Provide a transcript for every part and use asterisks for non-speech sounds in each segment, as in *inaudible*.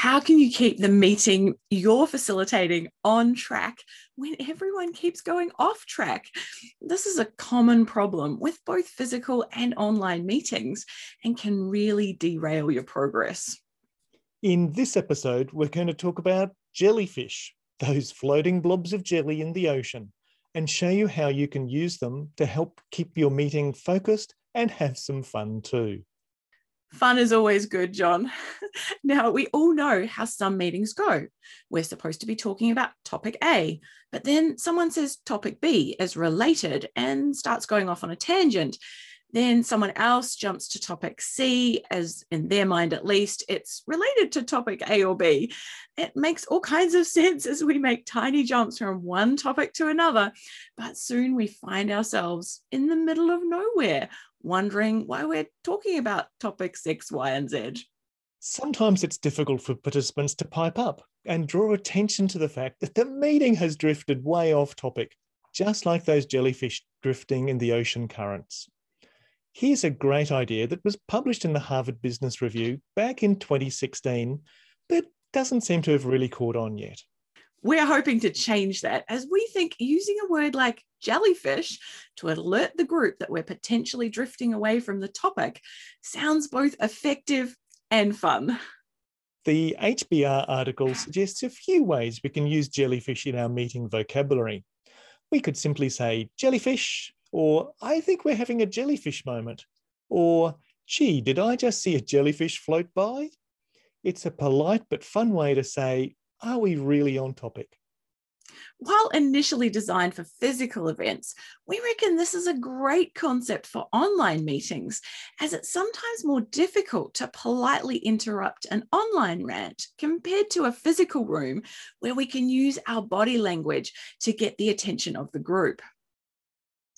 How can you keep the meeting you're facilitating on track when everyone keeps going off track? This is a common problem with both physical and online meetings and can really derail your progress. In this episode, we're going to talk about jellyfish, those floating blobs of jelly in the ocean, and show you how you can use them to help keep your meeting focused and have some fun too. Fun is always good, John. *laughs* now, we all know how some meetings go. We're supposed to be talking about topic A, but then someone says topic B is related and starts going off on a tangent. Then someone else jumps to topic C, as in their mind at least, it's related to topic A or B. It makes all kinds of *laughs* sense as we make tiny jumps from one topic to another, but soon we find ourselves in the middle of nowhere, wondering why we're talking about topics X, Y, and Z. Sometimes it's difficult for participants to pipe up and draw attention to the fact that the meeting has drifted way off topic, just like those jellyfish drifting in the ocean currents. Here's a great idea that was published in the Harvard Business Review back in 2016, but doesn't seem to have really caught on yet. We're hoping to change that as we think using a word like jellyfish to alert the group that we're potentially drifting away from the topic sounds both effective and fun. The HBR article suggests a few ways we can use jellyfish in our meeting vocabulary. We could simply say jellyfish or I think we're having a jellyfish moment, or gee, did I just see a jellyfish float by? It's a polite but fun way to say, are we really on topic? While initially designed for physical events, we reckon this is a great concept for online meetings, as it's sometimes more difficult to politely interrupt an online rant compared to a physical room where we can use our body language to get the attention of the group.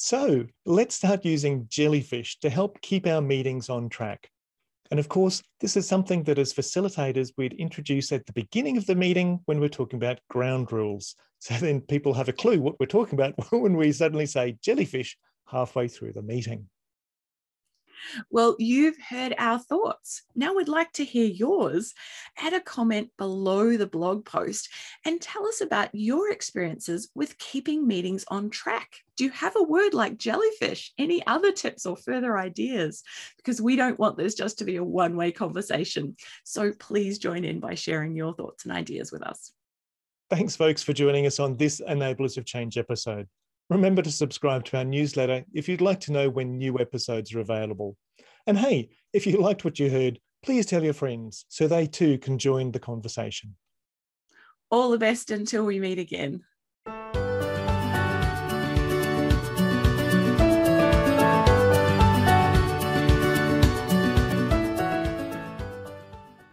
So let's start using jellyfish to help keep our meetings on track. And of course, this is something that as facilitators, we'd introduce at the beginning of the meeting when we're talking about ground rules. So *laughs* then people have a clue what we're talking about *laughs* when we suddenly say jellyfish halfway through the meeting. Well, you've heard our thoughts. Now we'd like to hear yours. Add a comment below the blog post and tell us about your experiences with keeping meetings on track. Do you have a word like jellyfish? Any other tips or further ideas? Because we don't want this just to be a one way conversation. So please join in by sharing your thoughts and ideas with us. Thanks, folks, for joining us on this Enablers of Change episode. Remember to subscribe to our newsletter if you'd like to know when new episodes are available. And hey, if you liked what you heard, please tell your friends so they too can join the conversation. All the best until we meet again.